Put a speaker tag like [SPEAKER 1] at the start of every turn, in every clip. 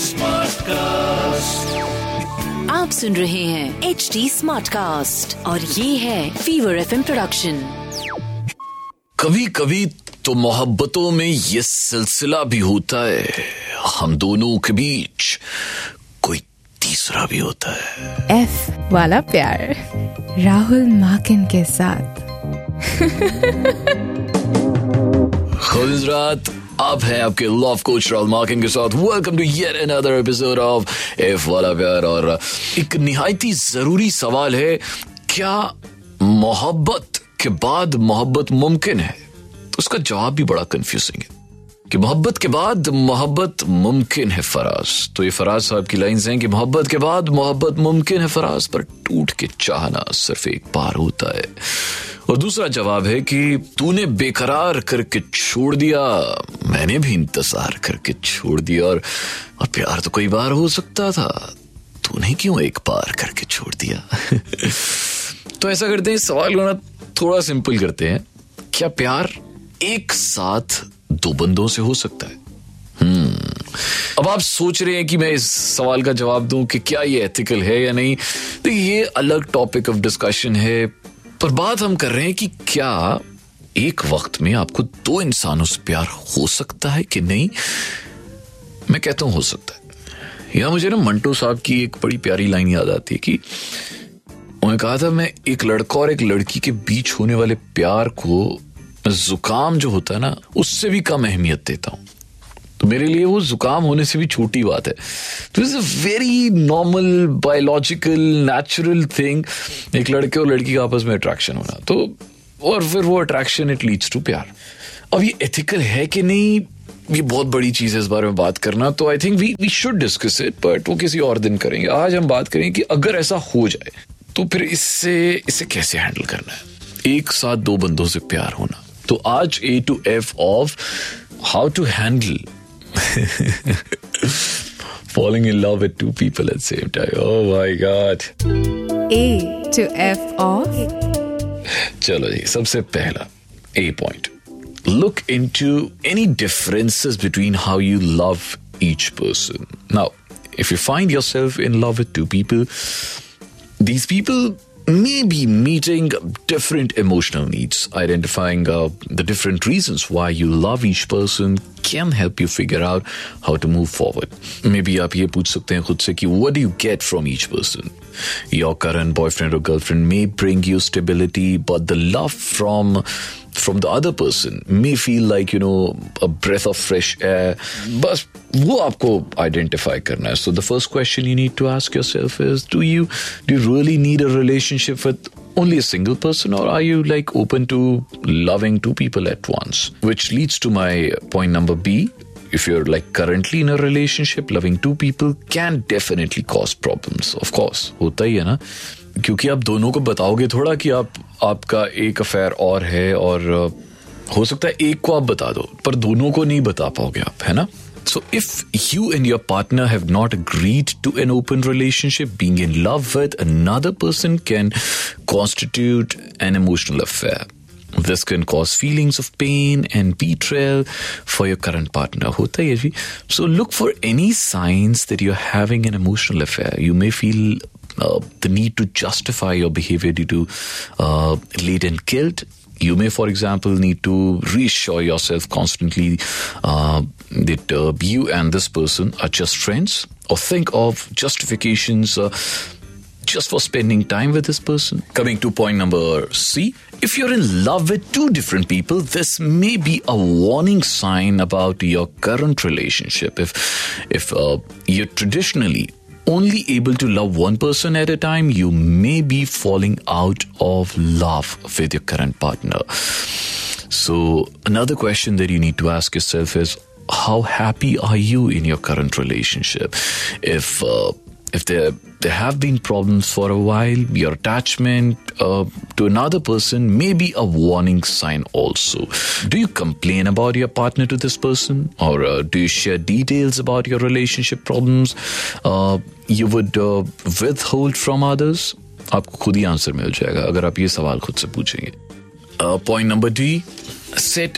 [SPEAKER 1] Smart cast
[SPEAKER 2] आप सुन रहे हैं एच डी स्मार्ट कास्ट और ये है फीवर एफ़ प्रोडक्शन
[SPEAKER 3] कभी कभी तो मोहब्बतों में ये सिलसिला भी होता है। हम दोनों के बीच कोई तीसरा भी होता है।
[SPEAKER 4] एफ़ वाला प्यार। राहुल माकिन के साथ।
[SPEAKER 3] खुजरात आप हैं आपके लव कोच राहुल मार्किन के साथ। Welcome to yet another episode of F वाला प्यार और एक निहायती ज़रूरी सवाल है, क्या मोहब्बत के बाद मोहब्बत मुमकिन है? तो उसका जवाब भी बड़ा कंफ्यूजिंग है कि मोहब्बत के बाद मोहब्बत मुमकिन है फराज। तो ये फराज साहब की लाइंस हैं कि मोहब्बत के बाद मोहब्बत मुमकिन है फराज, पर टूट के चाहना सिर्फ़ एक बार होता है। और दूसरा जवाब है कि तूने बेकरार करके छोड़ दिया। मैंने भी इंतज़ार करके छोड़ दिया और और प्यार तो कई बार हो सकता था। तूने क्यों एक बार करके छोड़ दिया? तो ऐसा करते हैं, सवाल को ना थोड़ा सिंपल करते हैं। क्या प्यार एक साथ दो बंदों से हो सकता है? हम्म। अब आप सोच रहे हैं कि मैं इस सवाल का जवाब दूँ कि क्या ये एथिकल है या नहीं? तो ये अलग टॉपिक ऑफ़ डिस्कशन है। पर बात हम कर रहे हैं कि क्या एक वक्त में आपको दो इंसानों से प्यार हो सकता है कि नहीं? मैं कहता हूँ हो सकता है। या मुझे ना मंटो साहब की एक बड़ी प्यारी लाइन याद आती है कि उन्होंने कहा था, मैं एक लड़का और एक लड़की के बीच होने वाले प्यार को जुकाम जो होता है ना, उससे भी कम अहमियत देता हूँ। तो मेरे लिए वो जुकाम होने से भी छोटी बात है। तो is a very normal biological natural thing एक लड़के और लड़की का आपस में अट्रैक्शन होना। तो और फिर वो अट्रैक्शन इट लीड्स टू प्यार। अब ये एथिकल है कि नहीं, ये बहुत बड़ी चीज़ है इस बारे में बात करना। तो I think we we should discuss it but वो किसी और दिन करेंगे। आज हम बात करेंगे कि अगर ऐसा हो जाए तो फिर इससे इसे कैसे हैंडल करना है? एक साथ दो बंदों से प्यार होना। तो आज A to F of how to handle falling in love with two people at the same time. Oh my god.
[SPEAKER 4] A to F of
[SPEAKER 3] चलो जी सबसे पहला A point look into any differences between how you love each person. Now, if you find yourself in love with two people, these people may be meeting different emotional needs. Identifying uh, the different reasons why you love each person can help you figure out how to move forward. Maybe आप ये पूछ सकते हैं खुद से कि what do you get from each person? Your current boyfriend or girlfriend may bring you stability, but the love from from the other person may feel like you know a breath of fresh air बस वो आपको identify करना है so the first question you need to ask yourself is do you do you really need a relationship with only a single person or are you like open to loving two people at once which leads to my point number b if you're like currently in a relationship loving two people can definitely cause problems of course होता ही है ना क्योंकि आप दोनों को बताओगे थोड़ा कि आप आपका एक अफेयर और है और अ, हो सकता है एक को आप बता दो पर दोनों को नहीं बता पाओगे आप है ना So, if you and your partner have not agreed to an open relationship, being in love with another person can constitute an emotional affair. This can cause feelings of pain and betrayal for your current partner. Hota. So look for any signs that you're having an emotional affair. You may feel uh, the need to justify your behavior due to uh, latent guilt. You may, for example, need to reassure yourself constantly uh, that uh, you and this person are just friends, or think of justifications uh, just for spending time with this person. Coming to point number C. If you're in love with two different people, this may be a warning sign about your current relationship. If, if uh, you're traditionally only able to love one person at a time, you may be falling out of love with your current partner. So, another question that you need to ask yourself is how happy are you in your current relationship? If uh, if there there have been problems for a while, your attachment uh, to another person may be a warning sign. Also, do you complain about your partner to this person, or uh, do you share details about your relationship problems? Uh, you would uh, withhold from others. आपको खुद ही answer मिल जाएगा अगर आप ये सवाल खुद से पूछेंगे point number D set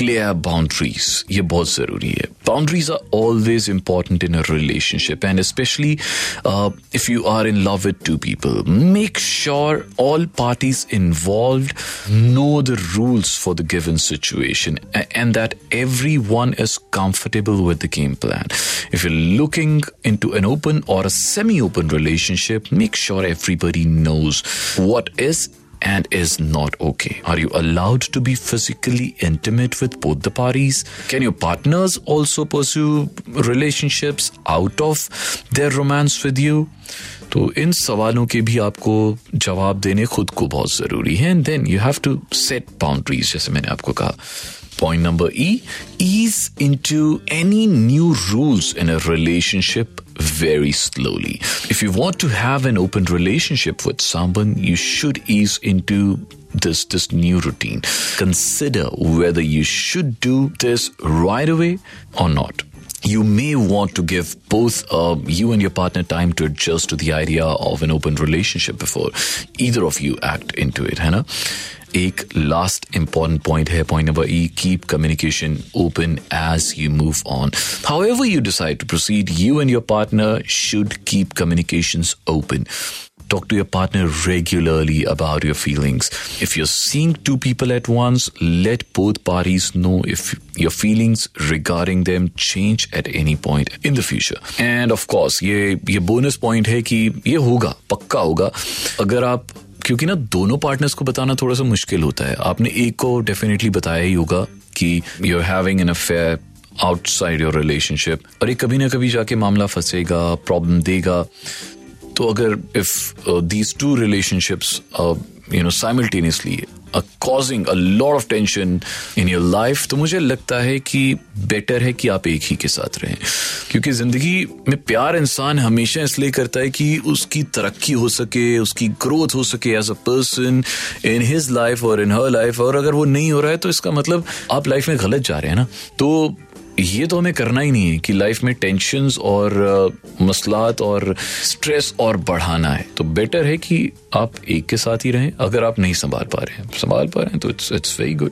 [SPEAKER 3] clear boundaries ये बहुत जरूरी है boundaries are always important in a relationship and especially uh, if you are in love with two people make sure all parties involved know the rules for the given situation a- and that everyone is comfortable with the game plan if you're looking into an open or a semi-open relationship make sure everybody knows what is and is not okay? Are you allowed to be physically intimate with both the parties? Can your partners also pursue relationships out of their romance with you? तो इन सवालों के भी आपको जवाब देने खुद को बहुत ज़रूरी है then you have to set boundaries जैसे मैंने आपको कहा Point number E ease into any new rules in a relationship very slowly. If you want to have an open relationship with someone, you should ease into this this new routine. Consider whether you should do this right away or not. You may want to give both uh, you and your partner time to adjust to the idea of an open relationship before either of you act into it, ना? एक last important point है point number E keep communication open as you move on however you decide to proceed you and your partner should keep communication open Talk to your partner regularly about your feelings. If you're seeing two people at once, let both parties know if your feelings regarding them change at any point in the future. And of course, ये ये bonus point है कि ये होगा पक्का होगा अगर आप क्योंकि ना दोनों पार्टनर्स को बताना थोड़ा सा मुश्किल होता है। आपने एक को डेफिनेटली बताया ही होगा कि you are having an affair outside your relationship और एक कभी ना कभी जाके मामला फंसेगा प्रॉब्लम देगा। तो अगर if these two relationships you know simultaneously causing a lot of tension in your life तो मुझे लगता है कि बेटर है कि आप एक ही के साथ रहें। क्योंकि ज़िंदगी में प्यार इंसान हमेशा इसलिए करता है कि उसकी तरक्की हो सके, उसकी ग्रोथ हो सके as a person in his life और इन हर लाइफ और अगर वो नहीं हो रहा है तो इसका मतलब आप लाइफ में गलत जा रहे हैं ना। तो ये तो हमें करना ही नहीं है कि लाइफ में टेंशन और मसलात और स्ट्रेस और बढ़ाना है। तो बेटर है कि आप एक के साथ ही रहें। अगर आप नहीं संभाल पा रहे हैं, संभाल पा रहे हैं तो इट्स इट्स वेरी गुड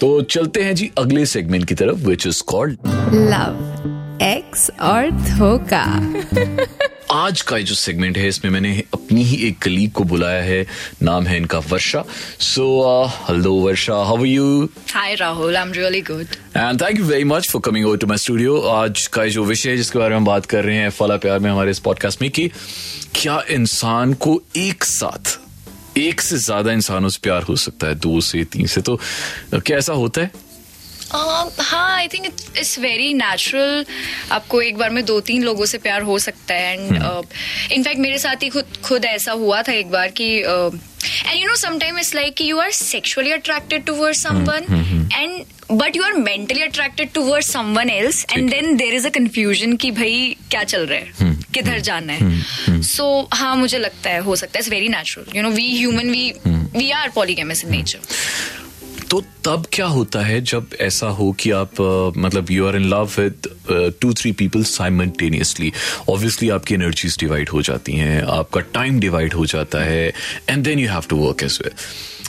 [SPEAKER 3] तो चलते हैं जी अगले सेगमेंट की तरफ़ which is called
[SPEAKER 4] love ex और धोखा।
[SPEAKER 3] आज का जो सेगमेंट है इसमें मैंने अपनी ही एक कलीग को बुलाया है। नाम है इनका Varsha. So hello Varsha how you
[SPEAKER 5] Hi Rahul, I'm really good.
[SPEAKER 3] And thank you very much for coming over to my studio आज का जो विषय है जिसके बारे में हम बात कर रहे हैं फला प्यार में हमारे इस पॉडकास्ट में कि क्या इंसान को एक साथ एक से ज़्यादा इंसानों से प्यार हो सकता है दो से तीन से। तो क्या ऐसा होता है?
[SPEAKER 5] हाँ I think it's very natural आपको एक बार में दो तीन लोगों से प्यार हो सकता है एंड इनफैक्ट मेरे साथ ही खुद खुद ऐसा हुआ था एक बार कि and you know sometime it's like you are sexually attracted to toward someone and but you are mentally attracted toward someone else and then there is a confusion कि भाई क्या चल रहा है? किधर जाना है? सो हाँ मुझे लगता है हो सकता है. It's very natural you know we human we we are polygamous in nature
[SPEAKER 3] तो तब क्या होता है जब ऐसा हो कि आप मतलब you are in love with two three people simultaneously obviously आपकी एनर्जीज डिवाइड हो जाती हैं, आपका टाइम डिवाइड हो जाता है and then you have to work as well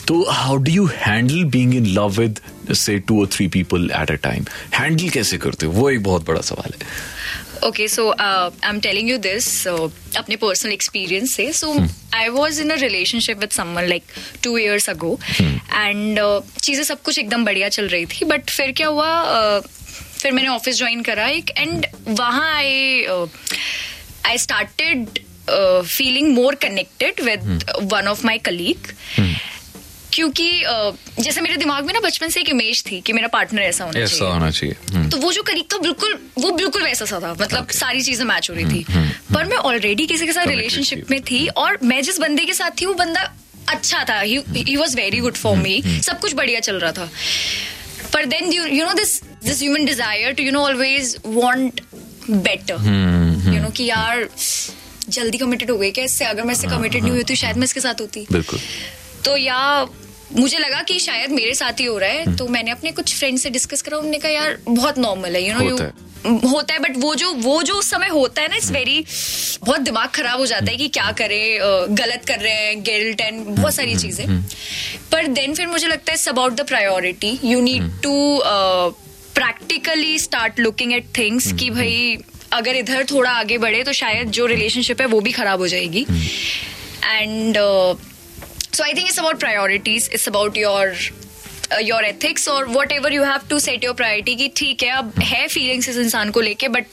[SPEAKER 3] तो how do you handle being in love with say two और three people at a time handle कैसे करते हो वो एक बहुत बड़ा सवाल है
[SPEAKER 5] Okay, so uh, I'm telling you this so, अपने personal experience से. So I was in a relationship with someone like two years ago, and uh, चीज़ें सब कुछ एकदम बढ़िया चल रही थी. बट फिर क्या हुआ? Uh, फिर मैंने ऑफ़िस ज्वाइन करा एक एंड वहाँ I I started feeling more connected with one of my colleague क्योंकि जैसे मेरे दिमाग में ना बचपन से एक इमेज थी कि मेरा पार्टनर ऐसा होना
[SPEAKER 3] ऐसा
[SPEAKER 5] चाहिए।
[SPEAKER 3] होना चाहिए। हम्म,
[SPEAKER 5] तो वो जो करीब था बिल्कुल वो बिल्कुल वैसा सा था। मतलब सारी चीज़ें मैच हो रही थी। पर मैं ऑलरेडी किसी के साथ रिलेशनशिप में थी और मैं जिस बंदे के साथ थी वो बंदा अच्छा था। He was very good for me सब कुछ बढ़िया चल रहा था। पर then you know this this human desire to you know always want better you know कि यार जल्दी कमिटेड हो गई। क्या इससे अगर मैं इससे कमिटेड नहीं हुई तो शायद मैं इसके साथ होती।
[SPEAKER 3] बिल्कुल।
[SPEAKER 5] तो या मुझे लगा कि शायद मेरे साथ ही हो रहा है तो मैंने अपने कुछ फ्रेंड से डिस्कस करा उन्होंने कहा यार बहुत नॉर्मल है यू नो यू
[SPEAKER 3] होता है।
[SPEAKER 5] बट वो जो वो जो उस समय होता है ना इट्स वेरी बहुत दिमाग खराब हो जाता है कि क्या करे गलत कर रहे हैं गिल्ट एंड बहुत सारी चीज़ें। पर देन फिर मुझे लगता है it's about the priority you need to practically start looking at things कि भाई अगर इधर थोड़ा आगे बढ़े तो शायद जो रिलेशनशिप है वो भी खराब हो जाएगी। And so I think it's about priorities it's about your your ethics और whatever you have to set your priority कि ठीक है अब है फीलिंग्स इस इंसान को लेके बट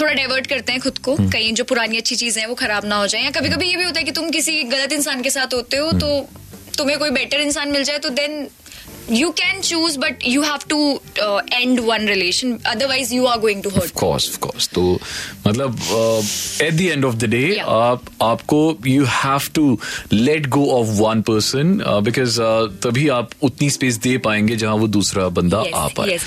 [SPEAKER 5] थोड़ा डाइवर्ट करते हैं खुद को। कहीं जो पुरानी अच्छी चीज़ें हैं वो खराब ना हो जाए। या कभी कभी ये भी होता है कि तुम किसी गलत इंसान के साथ होते हो तो तुम्हें कोई बेटर इंसान मिल जाए तो then you can choose but you have to end one relation otherwise you are going to
[SPEAKER 3] of
[SPEAKER 5] hurt
[SPEAKER 3] course of course तो मतलब at the end of the day
[SPEAKER 5] Yeah.
[SPEAKER 3] आप आपको you have to let go of one person because तभी आप उतनी space दे पाएँगे जहाँ वो दूसरा बंदा आ पाए
[SPEAKER 5] yes.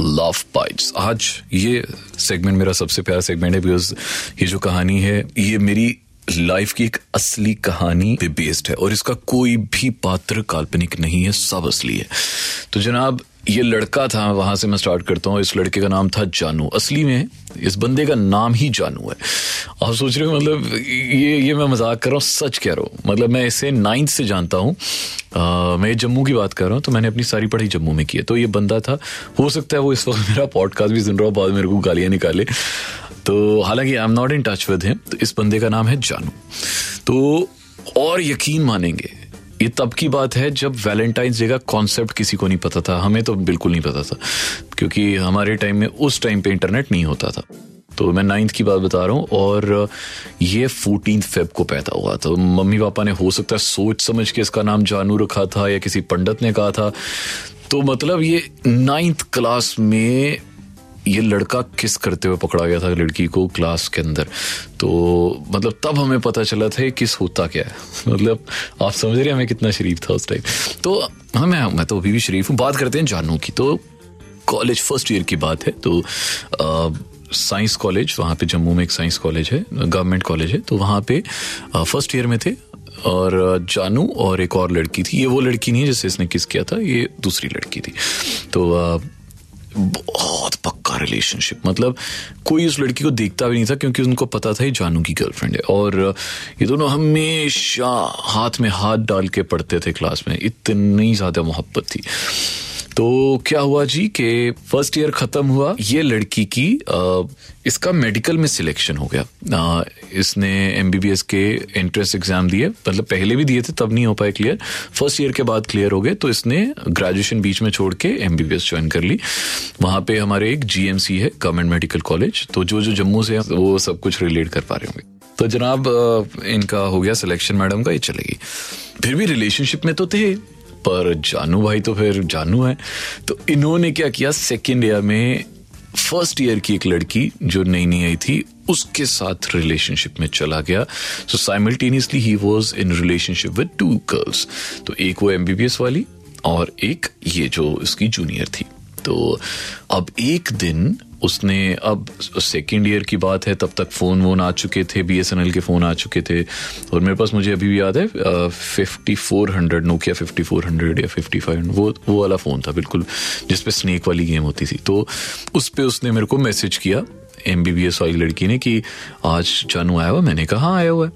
[SPEAKER 4] लव बाइट्स
[SPEAKER 3] आज ये सेगमेंट मेरा सबसे प्यारा सेगमेंट है बिकॉज़ ये जो कहानी है, ये मेरी लाइफ की एक असली कहानी पे बेस्ड है और इसका कोई भी पात्र काल्पनिक नहीं है, सब असली है। तो जनाब ये लड़का था, वहाँ से मैं स्टार्ट करता हूँ। इस लड़के का नाम था जानू। असली में इस बंदे का नाम ही जानू है। आप सोच रहे हो मतलब ये ये मैं मज़ाक कर रहा हूँ, सच कह रहा हूँ। मतलब मैं इसे नाइन्थ से जानता हूँ। मैं जम्मू की बात कर रहा हूँ तो मैंने अपनी सारी पढ़ाई जम्मू में की है। तो ये बंदा था, हो सकता है वो इस वक्त मेरा पॉडकास्ट भी सुन रहा हो, बाद मेरे को गालियाँ निकाले। तो हालाँकि I am not in touch with him तो इस बंदे का नाम है जानू। तो और यकीन मानेंगे ये तब की बात है जब वैलेंटाइंस डे का कॉन्सेप्ट किसी को नहीं पता था। हमें तो बिल्कुल नहीं पता था, क्योंकि हमारे टाइम में उस टाइम पे इंटरनेट नहीं होता था। तो मैं नाइन्थ की बात बता रहा हूँ और ये फोर्टीन फेब को पैदा हुआ तो मम्मी पापा ने हो सकता है सोच समझ के इसका नाम जानू रखा था या किसी पंडित ने कहा था। तो मतलब ये नाइन्थ क्लास में ये लड़का किस करते हुए पकड़ा गया था लड़की को क्लास के अंदर? तो मतलब तब हमें पता चला था किस होता क्या है। मतलब आप समझ रहे हैं मैं कितना शरीफ था उस टाइम तो हाँ मैं मैं तो अभी भी शरीफ हूँ। बात करते हैं जानू की। तो कॉलेज फ़र्स्ट ईयर की बात है। तो साइंस कॉलेज वहाँ पे जम्मू में एक साइंस कॉलेज है गवर्नमेंट कॉलेज है। तो वहाँ पे फ़र्स्ट ईयर में थे। और जानू और एक और लड़की थी। ये वो लड़की नहीं है जिससे इसने किस किया था, ये दूसरी लड़की थी। तो बहुत पक्का रिलेशनशिप मतलब कोई उस लड़की को देखता भी नहीं था क्योंकि उनको पता था ये जानू की गर्लफ्रेंड है। और ये दोनों हमेशा हाथ में हाथ डाल के पढ़ते थे क्लास में। इतनी ज़्यादा मोहब्बत थी। तो क्या हुआ जी कि फ़र्स्ट ईयर खत्म हुआ। ये लड़की की अ, इसका मेडिकल में सिलेक्शन हो गया। अ, इसने एमबीबीएस के एंट्रेंस एग्ज़ाम दिए। मतलब पहले भी दिए थे तब नहीं हो पाए क्लियर फ़र्स्ट ईयर के बाद क्लियर हो गए तो इसने ग्रेजुएशन बीच में छोड़ के एमबीबीएस ज्वाइन कर ली। वहाँ पे हमारे एक जीएमसी है गवर्नमेंट मेडिकल कॉलेज तो जो जो जम्मू से वो सब कुछ रिलेट कर पा रहे होंगे। तो जनाब इनका हो गया सिलेक्शन मैडम का ये चलेगी। फिर भी रिलेशनशिप में तो थे। पर जानू भाई तो फिर जानू है। तो इन्होंने क्या किया? सेकेंड ईयर में फ़र्स्ट ईयर की एक लड़की जो नई नई आई थी, उसके साथ रिलेशनशिप में चला गया। So simultaneously he was in relationship with two girls तो एक वो एमबीबीएस वाली और एक ये जो इसकी जूनियर थी। तो अब एक दिन उसने, अब सेकेंड ईयर की बात है, तब तक फ़ोन वोन आ चुके थे बीएसएनएल के फ़ोन आ चुके थे। और मेरे पास मुझे अभी भी याद है fifty four hundred Nokia fifty four hundred या फिफ्टी फाइव वो वो वाला फ़ोन था, बिल्कुल, जिस जिसपे स्नेक वाली गेम होती थी। तो उस पर उसने मेरे को मैसेज किया एम बी बी एस वाली लड़की ने, कि आज जानू आया हुआ मैंने कहा हाँ आया हुआ है।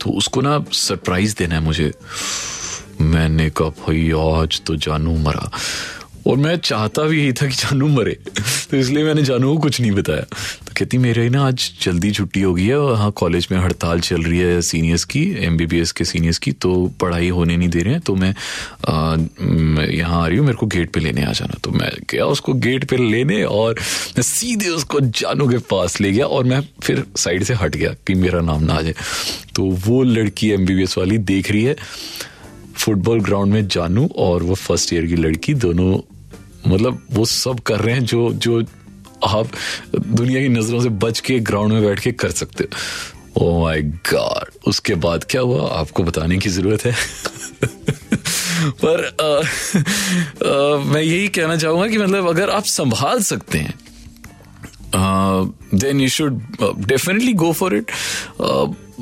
[SPEAKER 3] तो उसको ना सरप्राइज़ देना है मुझे। मैंने कहा, भाई, आज तो जानू मरा। और मैं चाहता भी यही था कि जानू मरे। तो इसलिए मैंने जानू को कुछ नहीं बताया। तो कहती, मेरे ना आज जल्दी छुट्टी हो गई है और हाँ कॉलेज में हड़ताल चल रही है सीनियर्स की एमबीबीएस के सीनियर्स की तो पढ़ाई होने नहीं दे रहे हैं। तो मैं मैं, यहाँ आ रही हूँ, मेरे को गेट पे लेने आ जाना। तो मैं गया उसको गेट पे लेने और मैं सीधे उसको जानू के पास ले गया और मैं फिर साइड से हट गया कि मेरा नाम ना आ जाए। तो वो लड़की एमबीबीएस वाली देख रही है। फुटबॉल ग्राउंड में जानू और वो फ़र्स्ट ईयर की लड़की दोनों मतलब वो सब कर रहे हैं जो जो आप दुनिया की नज़रों से बच के ग्राउंड में बैठ के कर सकते हो। ओ माय गॉड उसके बाद क्या हुआ? आपको बताने की ज़रूरत है। पर आ, आ, मैं यही कहना चाहूँगा कि मतलब अगर आप संभाल सकते हैं then you should definitely go for it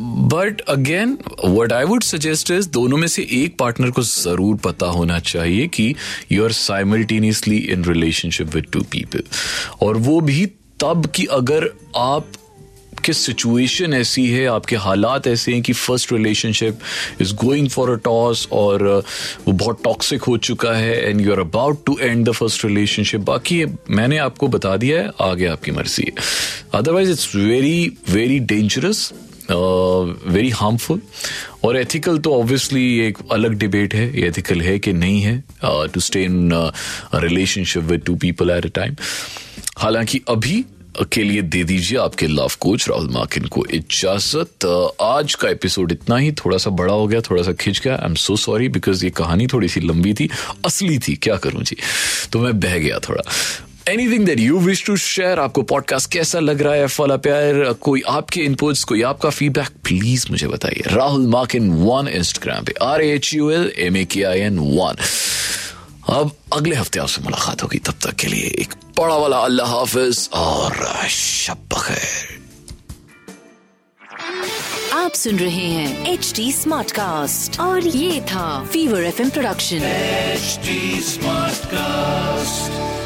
[SPEAKER 3] but again what I would suggest is दोनों में से एक पार्टनर को ज़रूर पता होना चाहिए कि you are simultaneously in relationship with two people और वो भी तब कि अगर आप कि सिचुएशन ऐसी है आपके हालात ऐसे हैं कि first relationship is going for a toss और uh, वो बहुत टॉक्सिक हो चुका है and you are about to end the first relationship बाकी मैंने आपको बता दिया है आगे आपकी मर्ज़ी है। Otherwise it's very very dangerous very harmful और एथिकल तो ऑब्वियसली एक अलग डिबेट है। ये एथिकल है कि नहीं है to stay in relationship with two people at a time हालाँकि अभी के लिए दे दीजिए आपके लव कोच राहुल माकिन को इजाज़त। आज का एपिसोड इतना ही। थोड़ा सा बड़ा हो गया, थोड़ा सा खिंच गया। I am so sorry because ये कहानी थोड़ी सी लंबी थी, असली थी। क्या करूँ जी? तो मैं बह गया थोड़ा। Anything that you wish to share आपको पॉडकास्ट कैसा लग रहा है? फॉला प्यार कोई आपके इनपुट्स कोई आपका फीडबैक प्लीज़ मुझे बताइए। राहुल माकिन वन इंस्टाग्राम पे। R H U L M A K I N one अब अगले हफ़्ते आपसे मुलाकात होगी। तब तक के लिए एक बड़ा वाला अल्लाह हाफिज और शब बखैर
[SPEAKER 2] आप सुन रहे हैं एच डी स्मार्ट कास्ट और ये था fever F production
[SPEAKER 1] HD Smartcast.